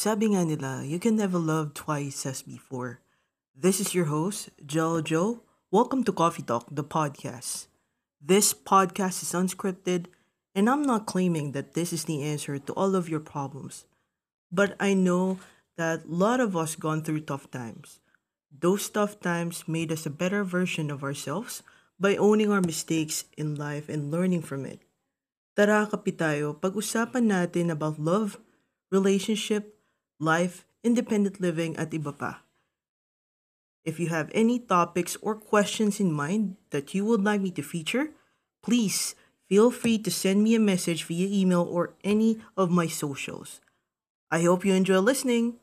Sabi nga nila, you can never love twice as before. This is your host, Joe Joe. Welcome to Coffee Talk, the podcast. This podcast is unscripted, and I'm not claiming that this is the answer to all of your problems. But I know that a lot of us gone through tough times. Those tough times made us a better version of ourselves by owning our mistakes in life and learning from it. Tara kapi tayo, pag-usapan natin about love, relationship, life, independent living at iba pa. If you have any topics or questions in mind that you would like me to feature, please feel free to send me a message via email or any of my socials. I hope you enjoy listening.